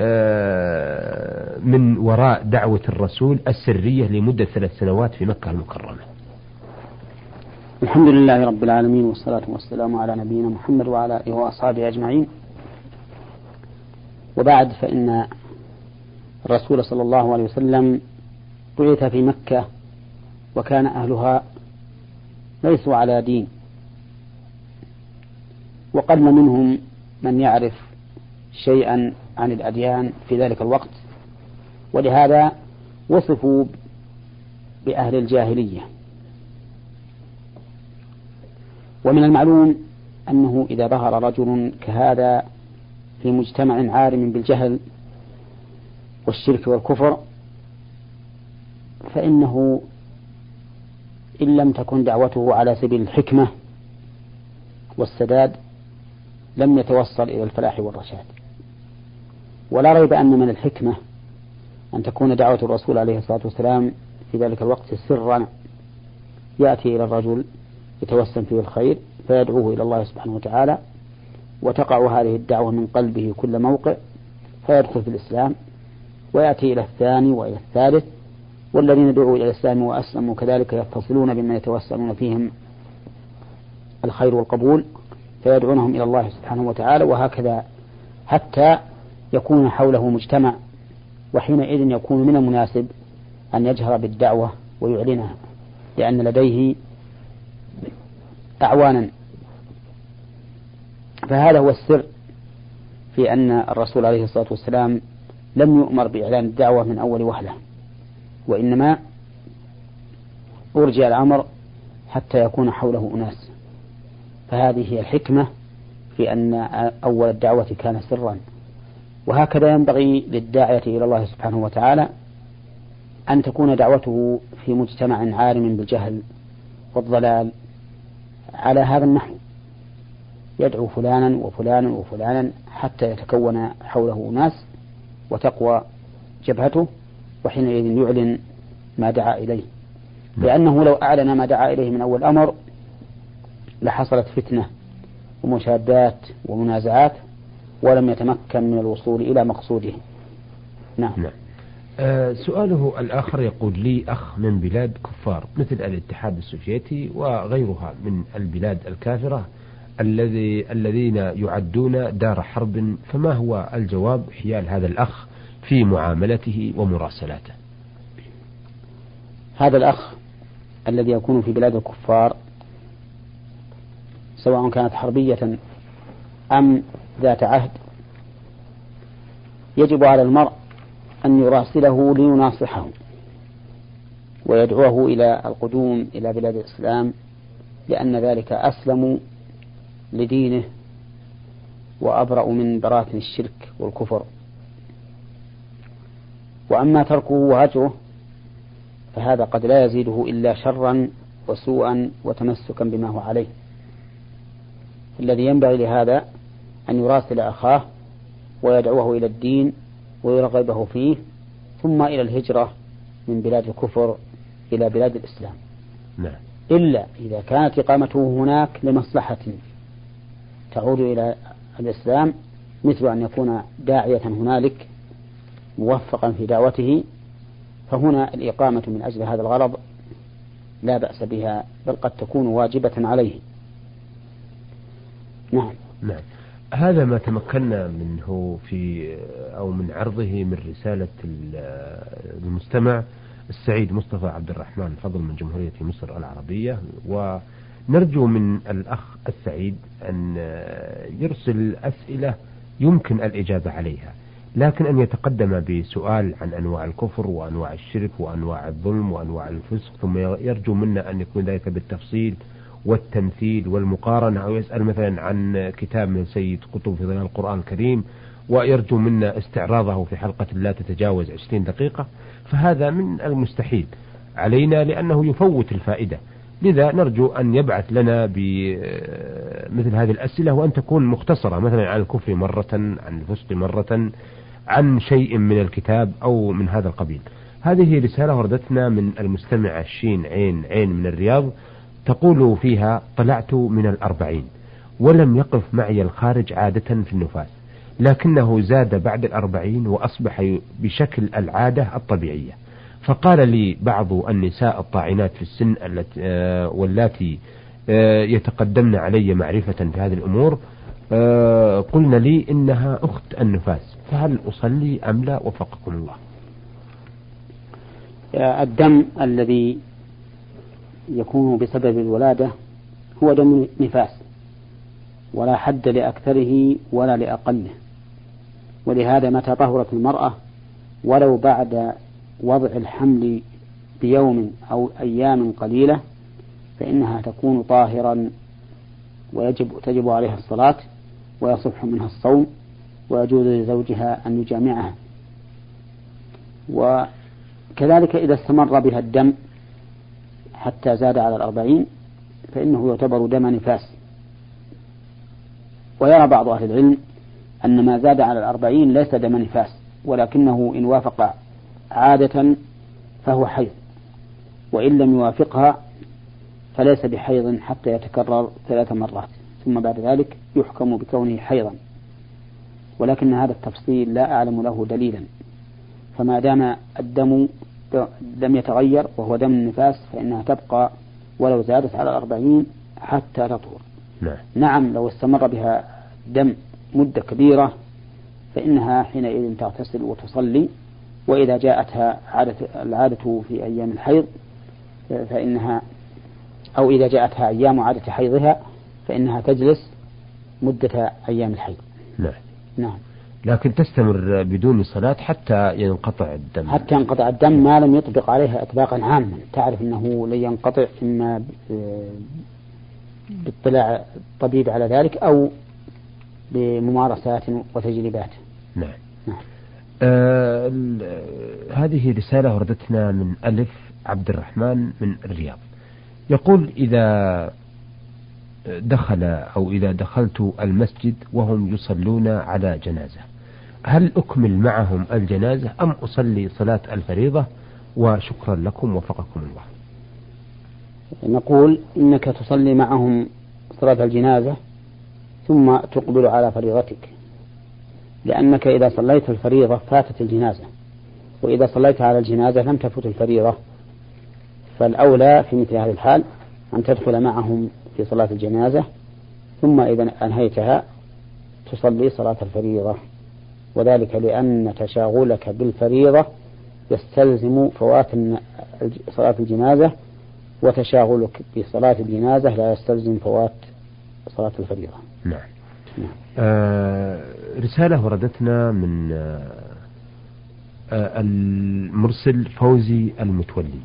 آه، من وراء دعوة الرسول السرية لمدة ثلاث سنوات في مكة المكرمة. الحمد لله رب العالمين والصلاة والسلام على نبينا محمد وعلى آله وأصحابه أجمعين. وبعد فإن الرسول صلى الله عليه وسلم بعث في مكة وكان أهلها ليسوا على دين. وقل منهم من يعرف شيئا عن الأديان في ذلك الوقت. ولهذا وصفوا بأهل الجاهلية. ومن المعلوم أنه إذا ظهر رجل كهذا في مجتمع عارم بالجهل والشرك والكفر فإنه إن لم تكن دعوته على سبيل الحكمة والسداد لم يتوصل إلى الفلاح والرشاد. ولا ريب أن من الحكمة أن تكون دعوة الرسول عليه الصلاة والسلام في ذلك الوقت سرا يأتي إلى الرجل يتوسم فيه الخير فيدعوه إلى الله سبحانه وتعالى وتقع هذه الدعوة من قلبه كل موقع فيدخل في الإسلام ويأتي إلى الثاني وإلى الثالث والذين دعوا إلى الإسلام وأسلموا كذلك يتصلون بمن يتوسلون فيهم الخير والقبول فيدعونهم إلى الله سبحانه وتعالى وهكذا حتى يكون حوله مجتمع وحينئذ يكون من المناسب أن يجهر بالدعوة ويعلنها لأن لديه أعوانا. فهذا هو السر في أن الرسول عليه الصلاة والسلام لم يؤمر بإعلان الدعوة من أول وهلة وإنما أرجع الأمر حتى يكون حوله أناس. فهذه هي الحكمة في أن أول الدعوة كان سرا. وهكذا ينبغي للداعية إلى الله سبحانه وتعالى أن تكون دعوته في مجتمع عالم بالجهل والضلال على هذا النحو. يدعو فلانا وفلانا وفلانا حتى يتكون حوله ناس وتقوى جبهته وحينئذ يعلن ما دعا إليه. لأنه لو أعلن ما دعا إليه من أول أمر لحصلت فتنة ومشادات ومنازعات ولم يتمكن من الوصول إلى مقصوده. نعم, نعم. آه سؤاله الآخر يقول لي أخ من بلاد كفار مثل الاتحاد السوفيتي وغيرها من البلاد الكافرة الذي الذين يعدون دار حرب فما هو الجواب حيال هذا الأخ في معاملته ومراسلاته؟ هذا الأخ الذي يكون في بلاد الكفار سواء كانت حربية أم ذات عهد يجب على المرء أن يراسله ليناصحه ويدعوه إلى القدوم إلى بلاد الإسلام لأن ذلك أسلم لدينه وأبرأ من براثن الشرك والكفر. وأما تركه وهجره فهذا قد لا يزيده إلا شرا وسوءا وتمسكا بما هو عليه. الذي ينبغي لهذا أن يراسل أخاه ويدعوه إلى الدين ويرغبه فيه ثم إلى الهجرة من بلاد الكفر إلى بلاد الإسلام. نعم. إلا إذا كانت إقامته هناك لمصلحة تعود إلى الإسلام مثل أن يكون داعية هنالك موفقا في دعوته فهنا الإقامة من أجل هذا الغرض لا بأس بها بل قد تكون واجبة عليه. نعم. نعم. هذا ما تمكنا منه في أو من عرضه من رسالة المستمع السعيد مصطفى عبد الرحمن فضل من جمهورية مصر العربية. ونرجو من الأخ السعيد أن يرسل أسئلة يمكن الإجابة عليها لكن أن يتقدم بسؤال عن أنواع الكفر وأنواع الشرك وأنواع الظلم وأنواع الفسق ثم يرجو منا أن يكون ذلك بالتفصيل والتمثيل والمقارنة أو يسأل مثلا عن كتاب من سيد قطب في ظلال القرآن الكريم ويرجو منا استعراضه في حلقة لا تتجاوز 20 دقيقة فهذا من المستحيل. علينا لأنه يفوت الفائدة. لذا نرجو أن يبعث لنا بمثل هذه الأسئلة وأن تكون مختصرة مثلا عن الكفر مرة عن الفسق مرة عن شيء من الكتاب أو من هذا القبيل. هذه رسالة وردتنا من المستمع الشين عين عين من الرياض. تقول فيها طلعت من الأربعين ولم يقف معي الخارج عادة في النفاس لكنه زاد بعد الأربعين وأصبح بشكل العادة الطبيعية. فقال لي بعض النساء الطاعنات في السن آه، واللاتي آه، يتقدمن علي معرفة في هذه الأمور آه، قلن لي إنها أخت النفاس فهل أصلي أم لا؟ وفقكم الله. الدم الذي يكون بسبب الولادة هو دم نفاس ولا حد لأكثره ولا لأقله. ولهذا متى طهرت المرأة؟ ولو بعد وضع الحمل بيوم أو أيام قليلة فإنها تكون طاهرا ويجب تجب عليها الصلاة ويصح منها الصوم ويجوز لزوجها أن يجامعها. وكذلك إذا استمر بها الدم حتى زاد على الأربعين فإنه يعتبر دم نفاس. ويرى بعض أهل العلم أن ما زاد على الأربعين ليس دم نفاس ولكنه إن وافق عادة فهو حيض. وإن لم يوافقها فليس بحيض حتى يتكرر ثلاث مرات. ثم بعد ذلك يحكم بكونه حيضا. ولكن هذا التفصيل لا أعلم له دليلا. فما دام الدم لم يتغير وهو دم النفاس فإنها تبقى ولو زادت على الأربعين حتى تطهر. نعم. نعم لو استمر بها دم مدة كبيرة فإنها حينئذ تغتسل وتصلي وإذا جاءتها عادة العادة في أيام الحيض فإنها أو إذا جاءتها أيام عادة حيضها فإنها تجلس مدة أيام الحيض. نعم. نعم. لكن تستمر بدون صلاة حتى ينقطع الدم. حتى ينقطع الدم ما لم يطبق عليها إطباقا عاما. تعرف أنه لن ينقطع إما باطلاع الطبيب على ذلك أو بممارسات وتجربات. نعم, نعم. آه هذه رسالة وردتنا من ألف عبد الرحمن من الرياض. يقول إذا دخل أو إذا دخلت المسجد وهم يصلون على جنازة هل أكمل معهم الجنازة أم أصلي صلاة الفريضة؟ وشكرا لكم وفقكم الله. نقول إنك تصلي معهم صلاة الجنازة ثم تقبل على فريضتك لأنك إذا صليت الفريضة فاتت الجنازة وإذا صليت على الجنازة لم تفت الفريضة فالأولى في مثل هذه الحال أن تدخل معهم في صلاة الجنازة ثم إذا أنهيتها تصلي صلاة الفريضة. وذلك لأن تشاغلك بالفريضة يستلزم فوات صلاة الجنازة وتشاغلك بصلاة الجنازة لا يستلزم فوات صلاة الفريضة. نعم, نعم. آه رسالة وردتنا من آه آه المرسل فوزي المتولي.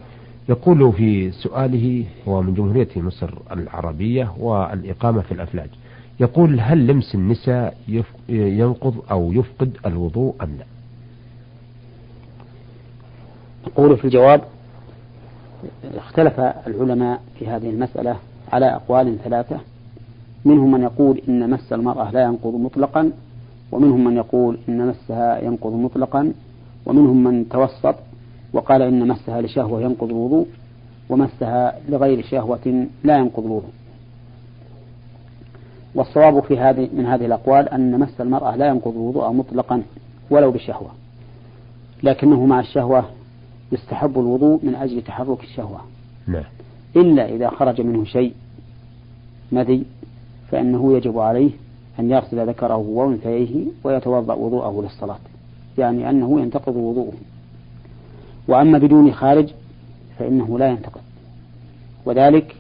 يقول في سؤاله هو من جمهورية مصر العربية والإقامة في الأفلاج يقول هل لمس النساء ينقض أو يفقد الوضوء أم لا؟ يقول في الجواب اختلف العلماء في هذه المسألة على أقوال ثلاثة. منهم من يقول إن مس المرأة لا ينقض مطلقا ومنهم من يقول إن مسها ينقض مطلقا ومنهم من توسط وقال إن مسها لشهوة ينقض الوضوء ومسها لغير شهوة لا ينقض الوضوء. والصواب في هذه من هذه الأقوال أن مس المرأة لا ينقض الوضوء مطلقا ولو بشهوة لكنه مع الشهوة يستحب الوضوء من أجل تحرك الشهوة. نعم. إلا إذا خرج منه شيء مذي فإنه يجب عليه أن يغسل ذكره وأنثيه ويتوضأ وضوءه للصلاة يعني أنه ينتقض وضوءه. وأما بدون خارج فإنه لا ينتقض وذلك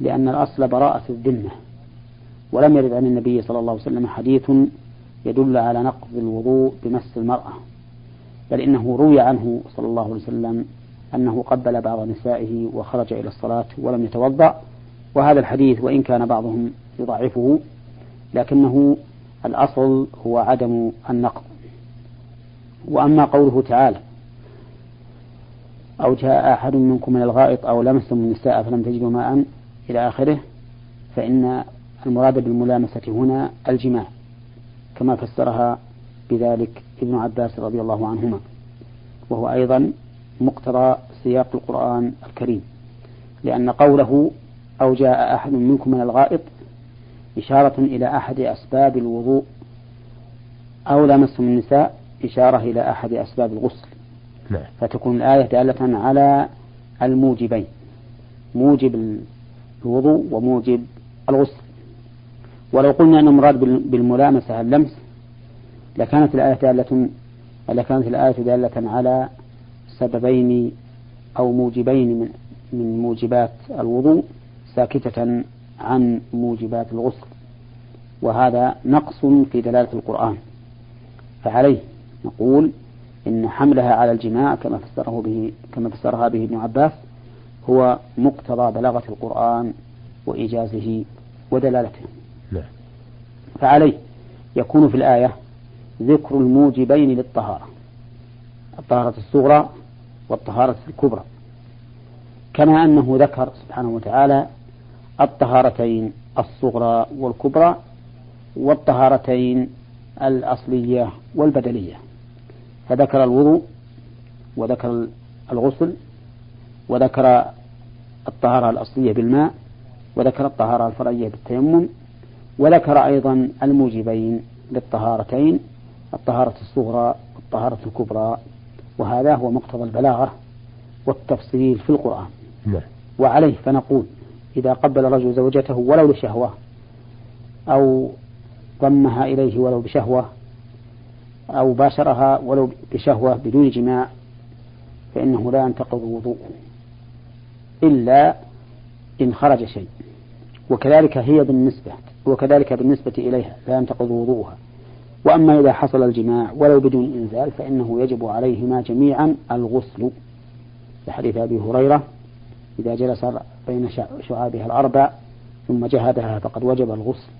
لأن الأصل براءة الذمة. ولم يرد عن النبي صلى الله عليه وسلم حديث يدل على نقض الوضوء بمس المرأة بل إنه روي عنه صلى الله عليه وسلم أنه قبل بعض نسائه وخرج إلى الصلاة ولم يتوضأ وهذا الحديث وإن كان بعضهم يضعفه لكنه الأصل هو عدم النقض. وأما قوله تعالى أو جاء أحد منكم من الغائط أو لمستم النساء فلم تجدوا ماء إلى آخره فإن المراد بالملامسة هنا الجماع كما فسرها بذلك ابن عباس رضي الله عنهما وهو أيضا مقتضى سياق القرآن الكريم لأن قوله أو جاء أحد منكم من الغائط إشارة إلى أحد أسباب الوضوء أو لامستم النساء إشارة إلى أحد أسباب الغسل. نعم. فتكون الآية دالة على الموجبين موجب الوضوء وموجب الغسل. ولو قلنا أن المراد بالملامسة اللمس لكانت الآية دالة لكانت الآية دالة على سببين أو موجبين من من موجبات الوضوء ساكتة عن موجبات الغسل وهذا نقص في دلالة القرآن فعليه نقول إن حملها على الجماع كما فسره به كما فسرها به ابن عباس هو مقتضى بلاغة القرآن وإيجازه ودلالته. فعليه. يكون في الآية ذكر الموجبين للطهارة. الطهارة الصغرى والطهارة الكبرى. كما أنه ذكر سبحانه وتعالى الطهارتين الصغرى والكبرى والطهارتين الأصلية والبدلية. فذكر الوضوء وذكر الغسل وذكر الطهارة الأصلية بالماء وذكر الطهارة الفرعية بالتيمم وذكر أيضا الموجبين للطهارتين الطهارة الصغرى والطهارة الكبرى وهذا هو مقتضى البلاغة والتفصيل في القرآن. نعم. وعليه فنقول إذا قبل الرجل زوجته ولو لشهوة أو ضمها إليه ولو بشهوة أو باشرها ولو بشهوة بدون جماع فإنه لا ينتقض وضوءه. إلا إن خرج شيء. وكذلك هي بالنسبة وكذلك بالنسبة إليها لا ينتقض وضوءها. وأما إذا حصل الجماع ولو بدون إنزال فإنه يجب عليهما جميعا الغسل. لحديث أبي هريرة إذا جلس بين شعابها الأربع ثم جهدها فقد وجب الغسل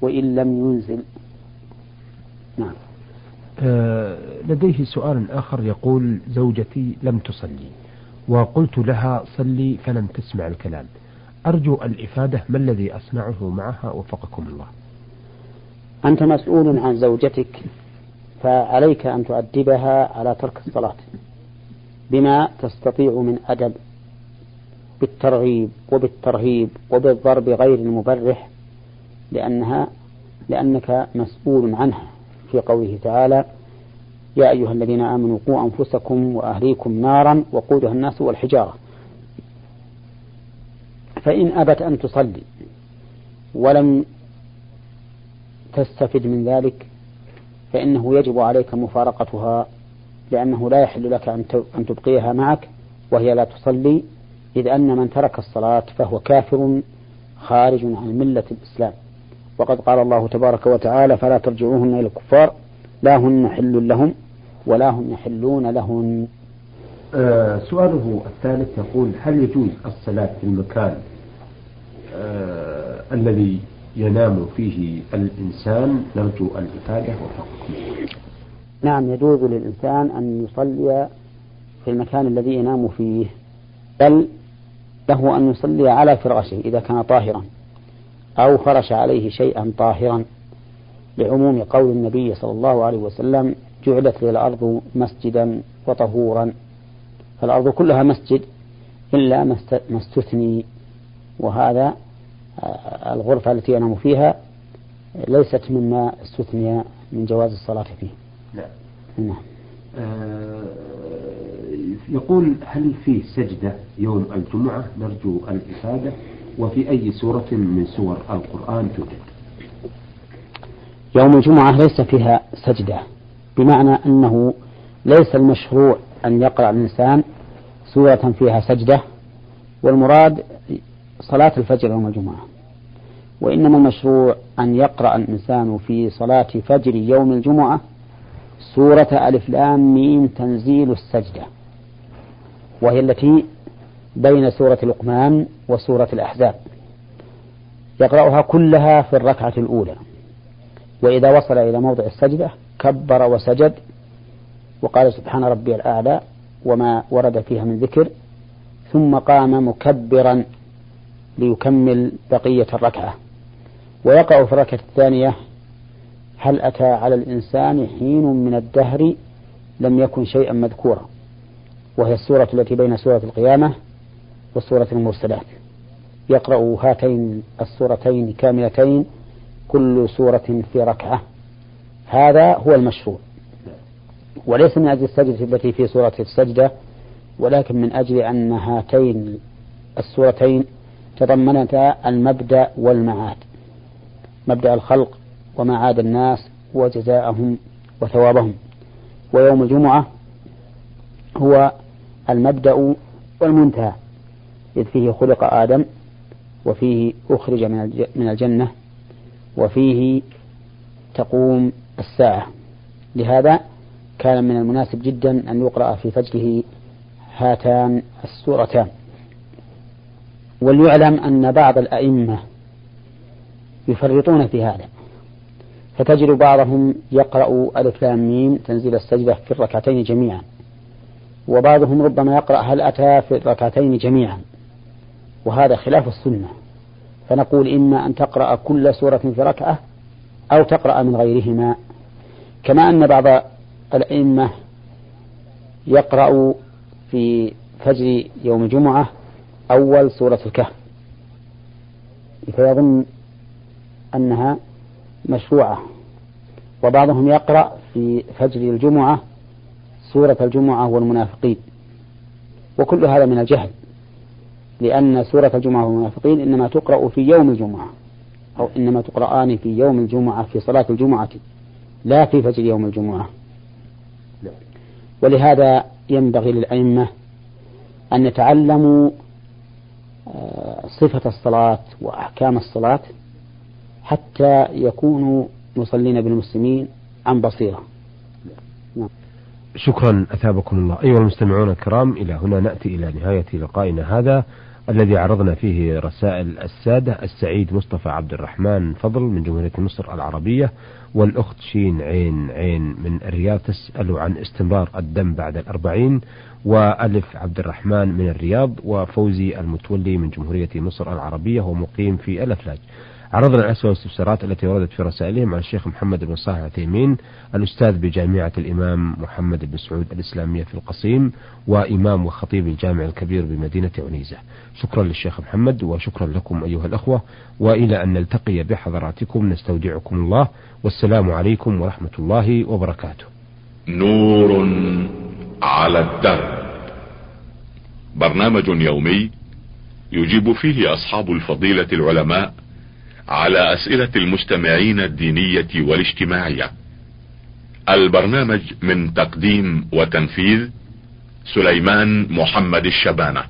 وإن لم ينزل. نعم. آه لديه سؤال آخر يقول زوجتي لم تصلي وقلت لها صلي فلم تسمع الكلام. أرجو الإفادة ما الذي أصنعه معها وفقكم الله؟ أنت مسؤول عن زوجتك فعليك أن تؤدبها على ترك الصلاة. بما تستطيع من أدب بالترغيب وبالترهيب وبالضرب غير المبرح لأنها لأنك مسؤول عنها. في قوله تعالى يا أيها الذين آمنوا قوا أنفسكم وأهليكم نارا وقودها الناس والحجارة. فإن أبت أن تصلي ولم تستفد من ذلك فإنه يجب عليك مفارقتها لأنه لا يحل لك أن تبقيها معك وهي لا تصلي إذ أن من ترك الصلاة فهو كافر خارج عن ملة الإسلام. وقد قال الله تبارك وتعالى فلا ترجعوهن إلى الكفار لا هن حل لهم ولا هم يحلون لهن. سؤاله الثالث يقول هل يجوز الصلاة في المكان آه الذي ينام فيه الإنسان نرجو الإفادة وفقكم نعم يجوز للإنسان أن يصلي في المكان الذي ينام فيه بل له أن يصلي على فراشه إذا كان طاهرا أو فرش عليه شيئا طاهرا. لعموم قول النبي صلى الله عليه وسلم جعلت لي الأرض مسجدا وطهورا. فالأرض كلها مسجد إلا ما استثني. وهذا آه، الغرفة التي ينام فيها ليست مما استثني من جواز الصلاة فيه. نعم نعم. آه يقول هل في سجدة يوم الجمعة نرجو الإفادة؟ وفي أي سورة من سور القرآن توجد يوم الجمعة ليس فيها سجدة بمعنى أنه ليس المشروع أن يقرأ الإنسان سورة فيها سجدة والمراد صلاة الفجر يوم الجمعة. وإنما المشروع أن يقرأ الإنسان في صلاة فجر يوم الجمعة سورة ألف لام ميم تنزيل السجدة وهي التي بين سورة لقمان وسورة الأحزاب. يقرأها كلها في الركعة الأولى وإذا وصل إلى موضع السجدة كبر وسجد وقال سبحان ربي الأعلى وما ورد فيها من ذكر ثم قام مكبرا ليكمل بقية الركعة. ويقع في الركعة الثانية هل أتى على الإنسان حين من الدهر لم يكن شيئا مذكورا؟ وهي السورة التي بين سورة القيامة وسورة المرسلات. يقرأ هاتين السورتين كاملتين كل سورة في ركعة. هذا هو المشروع. وليس من أجل السجدة التي في سورة السجدة ولكن من أجل أن هاتين السورتين تضمنتا المبدأ والمعاد. مبدأ الخلق ومعاد الناس وجزاءهم وثوابهم. ويوم الجمعة هو المبدأ والمنتهى إذ فيه خلق آدم وفيه أخرج من الجنة وفيه تقوم الساعة. لهذا كان من المناسب جدا أن يقرأ في فجره هاتان السورتان. وليعلم أن بعض الأئمة يفرطون في هذا. فتجد بعضهم يقرأ ألف لام ميم تنزيل السجدة في الركعتين جميعا. وبعضهم ربما يقرأ هل أتى في الركعتين جميعا. وهذا خلاف السنة. فنقول إما أن تقرأ كل سورة في ركعة أو تقرأ من غيرهما. كما أن بعض الأئمة يقرأ في فجر يوم الجمعة أول سورة الكهف. فيظن أنها مشروعة. وبعضهم يقرأ في فجر الجمعة سورة الجمعة والمنافقين. وكل هذا من الجهل لأن سورة الجمعة والمنافقين إنما تقرأ في يوم الجمعة أو إنما تقرآن في يوم الجمعة في صلاة الجمعة لا في فجر يوم الجمعة. ولهذا ينبغي للأئمة أن يتعلموا آه، صفة الصلاة وأحكام الصلاة حتى يكونوا مصلين بالمسلمين عن بصيرة. شكرا أثابكم الله. أيها المستمعون الكرام إلى هنا نأتي إلى نهاية لقائنا هذا. الذي عرضنا فيه رسائل السادة السعيد مصطفى عبد الرحمن فضل من جمهورية مصر العربية والأخت شين عين عين من الرياض تسأل عن استمرار الدم بعد الأربعين وألف عبد الرحمن من الرياض وفوزي المتولي من جمهورية مصر العربية ومقيم في الأفلاج عرضنا الأسئلة والاستفسارات التي وردت في رسائلهم عن الشيخ محمد بن صالح العثيمين الأستاذ بجامعة الإمام محمد بن سعود الإسلامية في القصيم وإمام وخطيب الجامع الكبير بمدينة عنيزة شكرا للشيخ محمد وشكرا لكم أيها الأخوة وإلى أن نلتقي بحضراتكم نستودعكم الله والسلام عليكم ورحمة الله وبركاته. نور على الدرب. برنامج يومي يجيب فيه أصحاب الفضيلة العلماء على أسئلة المستمعين الدينية والاجتماعية. البرنامج من تقديم وتنفيذ سليمان محمد الشبانة.